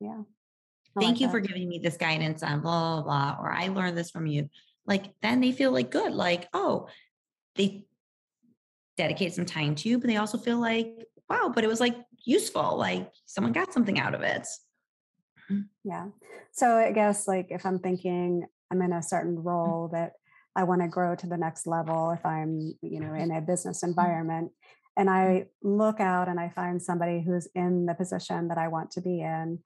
Yeah. I Thank like you that. for giving me this guidance on blah, blah, blah, or I learned this from you. Like, then they feel like good, like, oh, they dedicate some time to you, but they also feel like, wow, but it was like useful. Like someone got something out of it. Mm-hmm. Yeah. So I guess like if I'm thinking I'm in a certain mm. role that I want to grow to the next level, if I'm, you know, in a business mm-hmm. environment, and I look out and I find somebody who's in the position that I want to be in,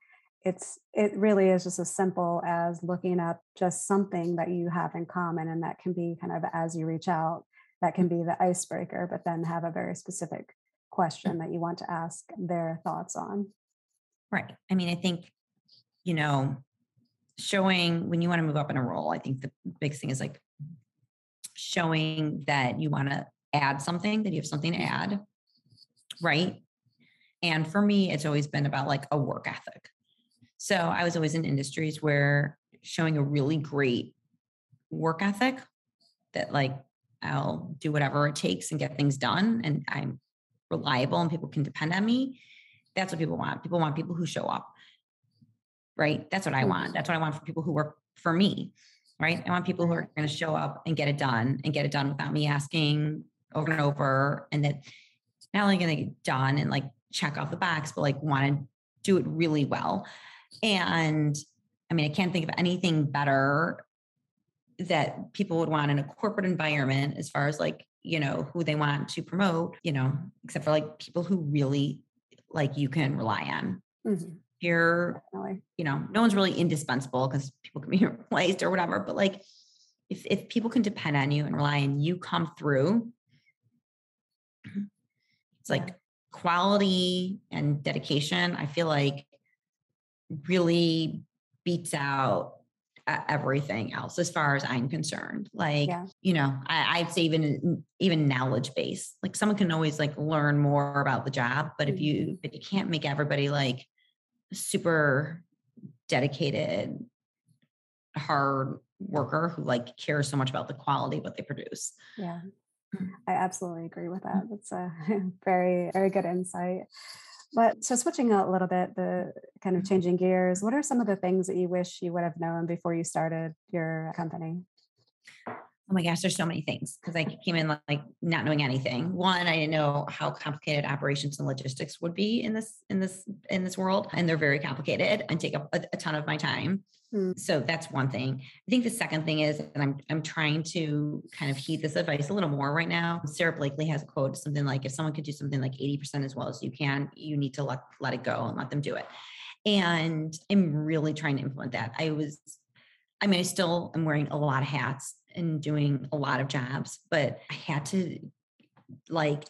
it's it really is just as simple as looking up just something that you have in common and that can be kind of as you reach out that can be the icebreaker but then have a very specific question that you want to ask their thoughts on. Right. I mean i think you know showing when you want to move up in a role i think the big thing is like showing that you want to add something that you have something to mm-hmm. add right? And for me it's always been about like a work ethic so I was always in industries where showing a really great work ethic that like I'll do whatever it takes and get things done and I'm reliable and people can depend on me. That's what people want. People want people who show up. Right? That's what I want. That's what I want for people who work for me. Right? I want people who are going to show up and get it done and get it done without me asking over and over and that not only going to get done and like check off the box but like want to do it really well and I mean, I can't think of anything better that people would want in a corporate environment as far as like, you know, who they want to promote, you know, except for like people who really like you can rely on. Mm-hmm. You're, you know, no one's really indispensable because people can be [LAUGHS] replaced or whatever. But like, if if people can depend on you and rely on you come through, [CLEARS THROAT] it's like quality and dedication. I feel like really beats out everything else as far as I'm concerned. Like, yeah. you know, I, would say even even knowledge base. Like someone can always like learn more about the job, but if you mm-hmm. you can't make everybody like super dedicated, hard worker who like cares so much about the quality of what they produce. Yeah. Mm. I absolutely agree with that. That's a [LAUGHS] very, very good insight. But so switching a little bit, the kind of mm-hmm. changing gears, what are some of the things that you wish you would have known before you started your company? Oh my gosh, there's so many things because I came in like not knowing anything. One, I didn't know how complicated operations and logistics would be in this in this in this world, and they're very complicated and take up a, a ton of my time. Mm. So that's one thing. I think the second thing is, and I'm I'm trying to kind of heed this advice a little more right now. Sara Blakely has a quote, something like, "If someone could do something like 80% as well as you can, you need to let let it go and let them do it." And I'm really trying to implement that. I was, I mean, I still am wearing a lot of hats and doing a lot of jobs, but I had to like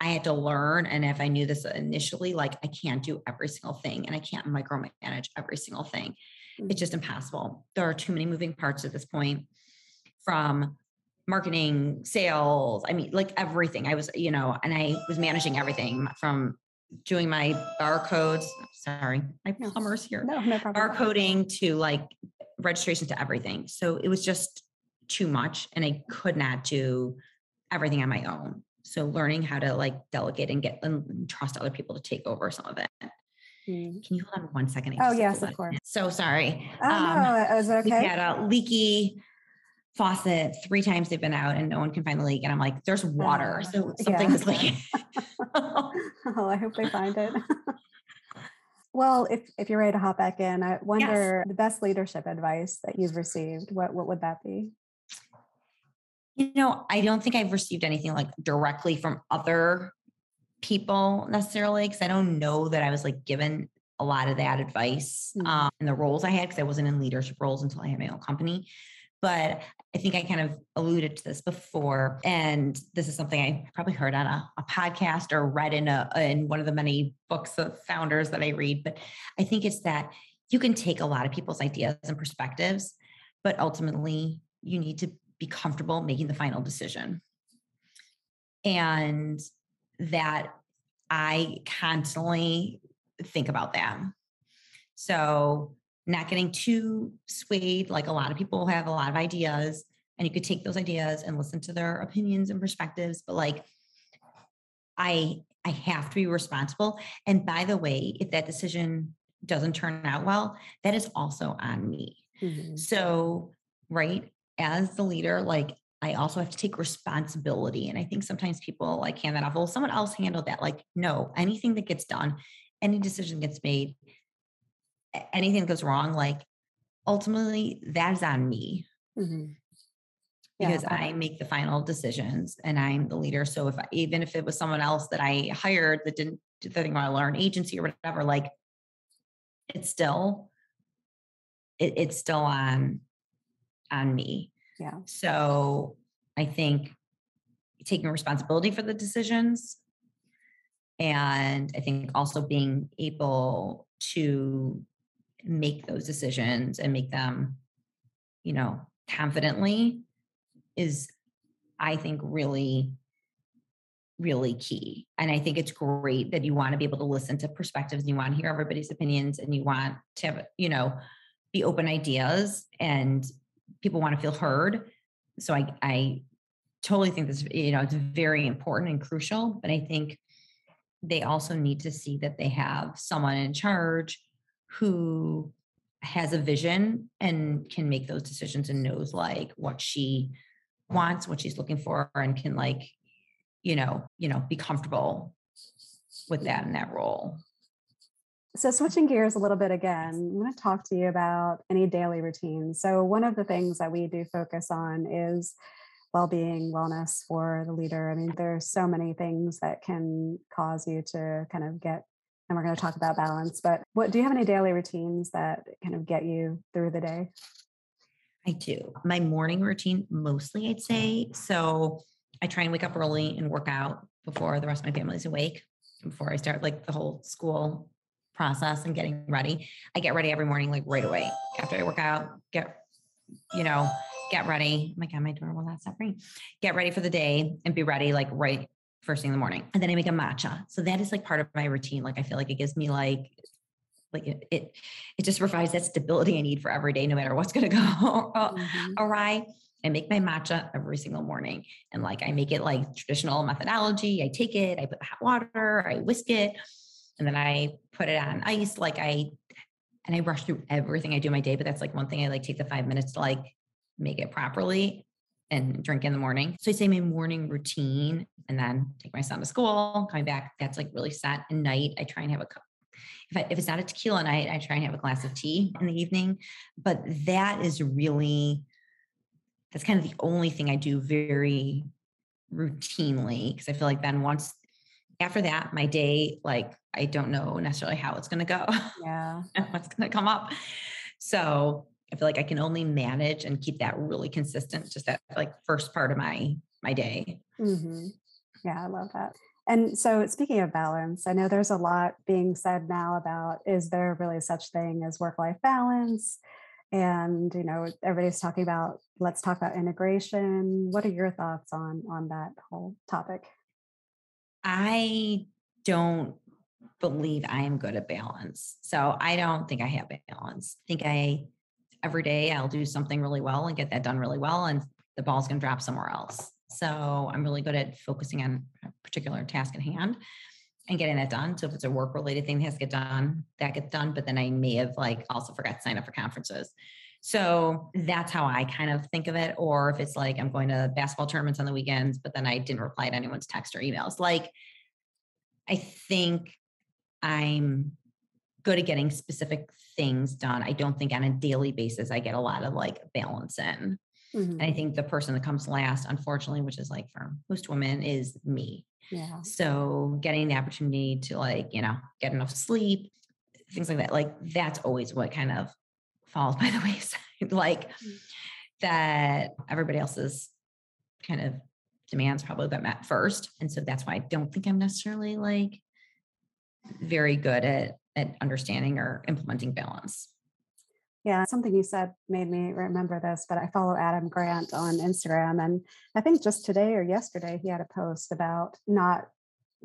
I had to learn. And if I knew this initially, like I can't do every single thing and I can't micromanage every single thing. It's mm. just impossible. There are too many moving parts at this point from marketing, sales. I mean, like everything. I was, you know, and I was managing everything from doing my barcodes. Sorry, my plumbers here. No, no problem. Barcoding to like registration to everything. So it was just too much and I could not do everything on my own. So learning how to like delegate and get and trust other people to take over some of it. Mm. Can you hold on one second? Oh, yes, of course. So sorry. Oh, um, no, is it okay? We had a leaky faucet three times they've been out and no one can find the leak. And I'm like, there's water. So something yeah. is leaking. [LAUGHS] [LAUGHS] oh, I hope they find it. [LAUGHS] Well, if if you're ready to hop back in, I wonder yes. the best leadership advice that you've received. What what would that be? You know, I don't think I've received anything like directly from other people necessarily because I don't know that I was like given a lot of that advice mm-hmm. um, in the roles I had because I wasn't in leadership roles until I had my own company. But I think I kind of alluded to this before, and this is something I probably heard on a, a podcast or read in a in one of the many books of founders that I read. But I think it's that you can take a lot of people's ideas and perspectives, but ultimately you need to be comfortable making the final decision. And that I constantly think about that. So, not getting too swayed, like a lot of people have a lot of ideas, and you could take those ideas and listen to their opinions and perspectives, but like, I I have to be responsible. And by the way, if that decision doesn't turn out well, that is also on me. Mm-hmm. So, right, as the leader, like I also have to take responsibility. And I think sometimes people like hand that off. Well, someone else handled that. Like, no, anything that gets done, any decision gets made, anything that goes wrong, like ultimately that is on me. Mm-hmm. Because yeah. I make the final decisions and I'm the leader. So if I, even if it was someone else that I hired that didn't do the thing about learn agency or whatever, like it's still it, it's still on on me. Yeah. So I think taking responsibility for the decisions and I think also being able to make those decisions and make them, you know, confidently is, I think, really, really key. And I think it's great that you want to be able to listen to perspectives and you want to hear everybody's opinions and you want to have, you know, be open ideas and people want to feel heard. So I, I totally think this, you know, it's very important and crucial, but I think they also need to see that they have someone in charge who has a vision and can make those decisions and knows like what she wants, what she's looking for, and can like, you know, you know, be comfortable with that in that role. So, switching gears a little bit again, I'm going to talk to you about any daily routines. So, one of the things that we do focus on is well being, wellness for the leader. I mean, there's so many things that can cause you to kind of get, and we're going to talk about balance, but what do you have any daily routines that kind of get you through the day? I do. My morning routine, mostly, I'd say. So, I try and wake up early and work out before the rest of my family's awake, before I start like the whole school process and getting ready. I get ready every morning, like right away after I work out, get, you know, get ready. Oh my God, my door will not stop ringing. Get ready for the day and be ready like right first thing in the morning. And then I make a matcha. So that is like part of my routine. Like I feel like it gives me like like it, it, it just provides that stability I need for every day, no matter what's going [LAUGHS] to go mm-hmm. awry. I make my matcha every single morning. And like I make it like traditional methodology. I take it, I put the hot water, I whisk it, and then I put it on ice. Like I, and I rush through everything I do my day, but that's like one thing I like take the five minutes to like make it properly and drink in the morning. So I say my morning routine and then take my son to school, coming back. That's like really set. And night, I try and have a cup. If, I, if it's not a tequila night, I try and have a glass of tea in the evening. But that is really, that's kind of the only thing I do very routinely because I feel like then once after that, my day, like I don't know necessarily how it's going to go. Yeah. what's going to come up. So I feel like I can only manage and keep that really consistent, just that like first part of my my day. Mm-hmm. Yeah, I love that. And so, speaking of balance, I know there's a lot being said now about is there really such thing as work life balance? And you know, everybody's talking about let's talk about integration. What are your thoughts on on that whole topic? I don't believe I am good at balance. So I don't think I have balance. I think I every day I'll do something really well and get that done really well and the ball's going to drop somewhere else. So I'm really good at focusing on a particular task at hand and getting that done. So if it's a work related thing that has to get done, that gets done. But then I may have like also forgot to sign up for conferences. So that's how I kind of think of it. Or if it's like I'm going to basketball tournaments on the weekends, but then I didn't reply to anyone's text or emails. Like I think I'm good at getting specific things done. I don't think on a daily basis I get a lot of like balance in. Mm-hmm. And I think the person that comes last, unfortunately, which is like for most women, is me. Yeah. So getting the opportunity to like, you know, get enough sleep, things like that, like that's always what kind of falls by the [LAUGHS] wayside. like mm-hmm. that everybody else's kind of demands probably got met first. And so that's why I don't think I'm necessarily like very good at at understanding or implementing balance. Yeah, something you said made me remember this, but I follow Adam Grant on Instagram. And I think just today or yesterday, he had a post about not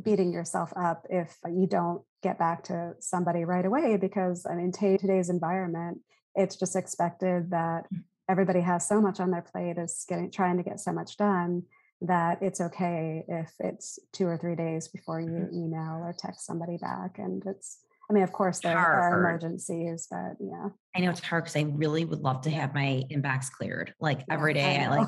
beating yourself up if you don't get back to somebody right away. Because I mean, today's environment, it's just expected that mm. everybody has so much on their plate is getting trying to get so much done that it's okay if it's two or three days before you mm-hmm. email or text somebody back. And it's I mean, of course, there are emergencies, but yeah. I know it's hard because I really would love to have my inbox cleared. Like yeah, every day, I, I like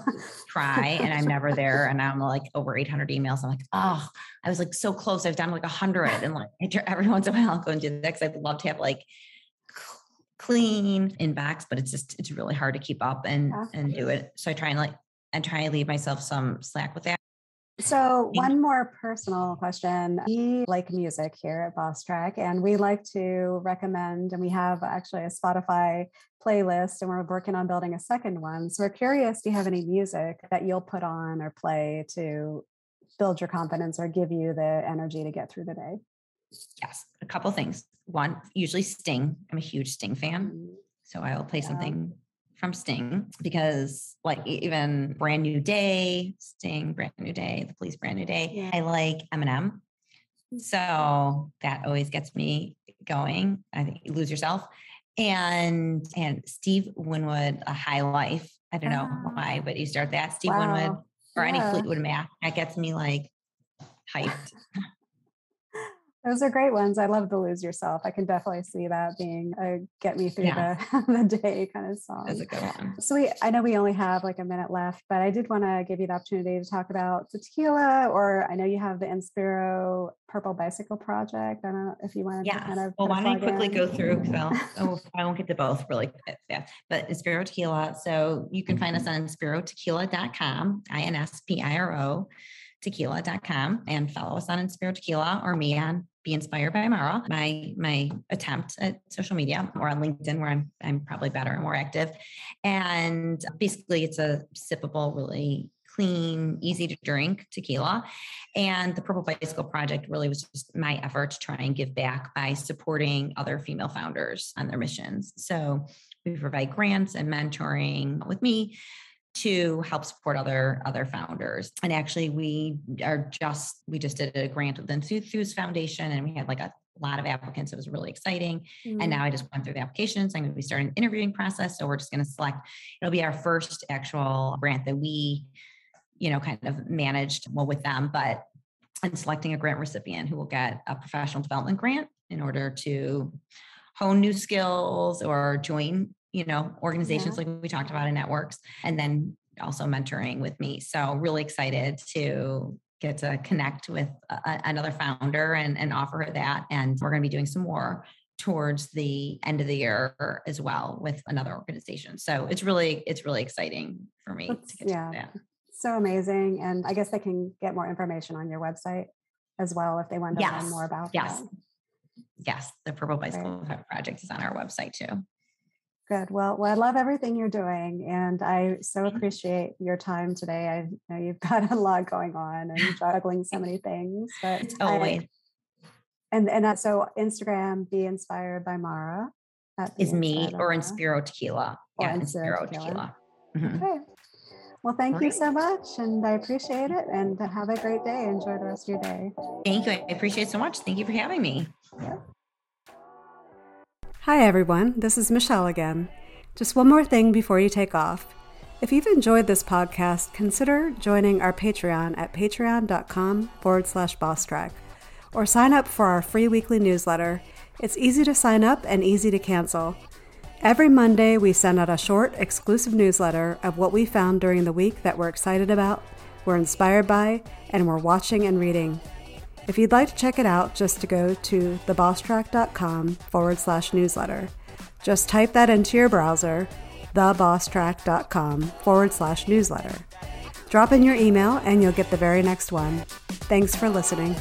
try and I'm never there. And I'm like over 800 emails. I'm like, oh, I was like so close. I've done like 100. And like every once in a while, I'll go and do that because I'd love to have like clean inbox, but it's just, it's really hard to keep up and, and do it. So I try and like, and try and leave myself some slack with that. So, one more personal question. We like music here at Bosstrack, and we like to recommend, and we have actually a Spotify playlist, and we're working on building a second one. So, we're curious do you have any music that you'll put on or play to build your confidence or give you the energy to get through the day? Yes, a couple things. One, usually Sting. I'm a huge Sting fan. So, I will play yeah. something from Sting because like even Brand New Day, Sting, Brand New Day, The Police Brand New Day. Yeah. I like Eminem. Mm. So that always gets me going. I think you lose yourself. And and Steve Winwood, a high life. I don't know ah. why, but you start that. Steve wow. Winwood or yeah. any Fleetwood Mac. That gets me like hyped. [LAUGHS] Those are great ones. I love the lose yourself. I can definitely see that being a get me through yeah. the, [LAUGHS] the day kind of song. That's a good one. So we I know we only have like a minute left, but I did want to give you the opportunity to talk about the tequila or I know you have the Inspiro Purple Bicycle Project. I don't know if you want to kind of well why don't I quickly in? go through [LAUGHS] because oh, I won't get to both really fast. But Inspiro Tequila. So you can find us on inspirotequila.com, I-N-S-P-I-R-O tequila.com and follow us on Inspiro Tequila or me on Be Inspired by Mara, my my attempt at social media or on LinkedIn where I'm I'm probably better and more active. And basically it's a sippable, really clean, easy to drink tequila. And the Purple Bicycle Project really was just my effort to try and give back by supporting other female founders on their missions. So we provide grants and mentoring with me to help support other other founders. And actually, we are just we just did a grant with the Enthuse Foundation, and we had like a lot of applicants. It was really exciting. Mm-hmm. And now I just went through the applications. I'm going to be starting an interviewing process. So we're just going to select. It'll be our first actual grant that we, you know, kind of managed well with them, but and selecting a grant recipient who will get a professional development grant in order to hone new skills or join you know, organizations yeah. like we talked about in networks, and then also mentoring with me. So really excited to get to connect with a, another founder and, and offer her that. And we're going to be doing some more towards the end of the year as well with another organization. So it's really, it's really exciting for me That's, to get yeah. to that. So amazing. And I guess they can get more information on your website as well if they want to yes. learn more about yes. that. Yes, the Purple Bicycle right. Project is on our website too. Good. Well, well, I love everything you're doing, and I so appreciate your time today. I know you've [LAUGHS] got a lot going on and [LAUGHS] juggling so many things, but always. I, and and so Instagram, be inspired by Mara. Is me or Inspiro Tequila. Or yeah, Inspiro, Tequila. tequila. Mm-hmm. Okay. Well, thank you so much, and I appreciate it. And have a great day. Enjoy the rest of your day. Thank you. I appreciate it so much. Thank you for having me. Hi, everyone. This is Michelle again. Just one more thing before you take off. If you've enjoyed this podcast, consider joining our Patreon at patreon.com forward slash boss track or sign up for our free weekly newsletter. It's easy to sign up and easy to cancel. Every Monday, we send out a short, exclusive newsletter of what we found during the week that we're excited about, we're inspired by, and we're watching and reading. If you'd like to check it out, just to go to thebosstrack.com forward slash newsletter. Just type that into your browser, thebosstrack.com forward slash newsletter. Drop in your email and you'll get the very next one. Thanks for listening.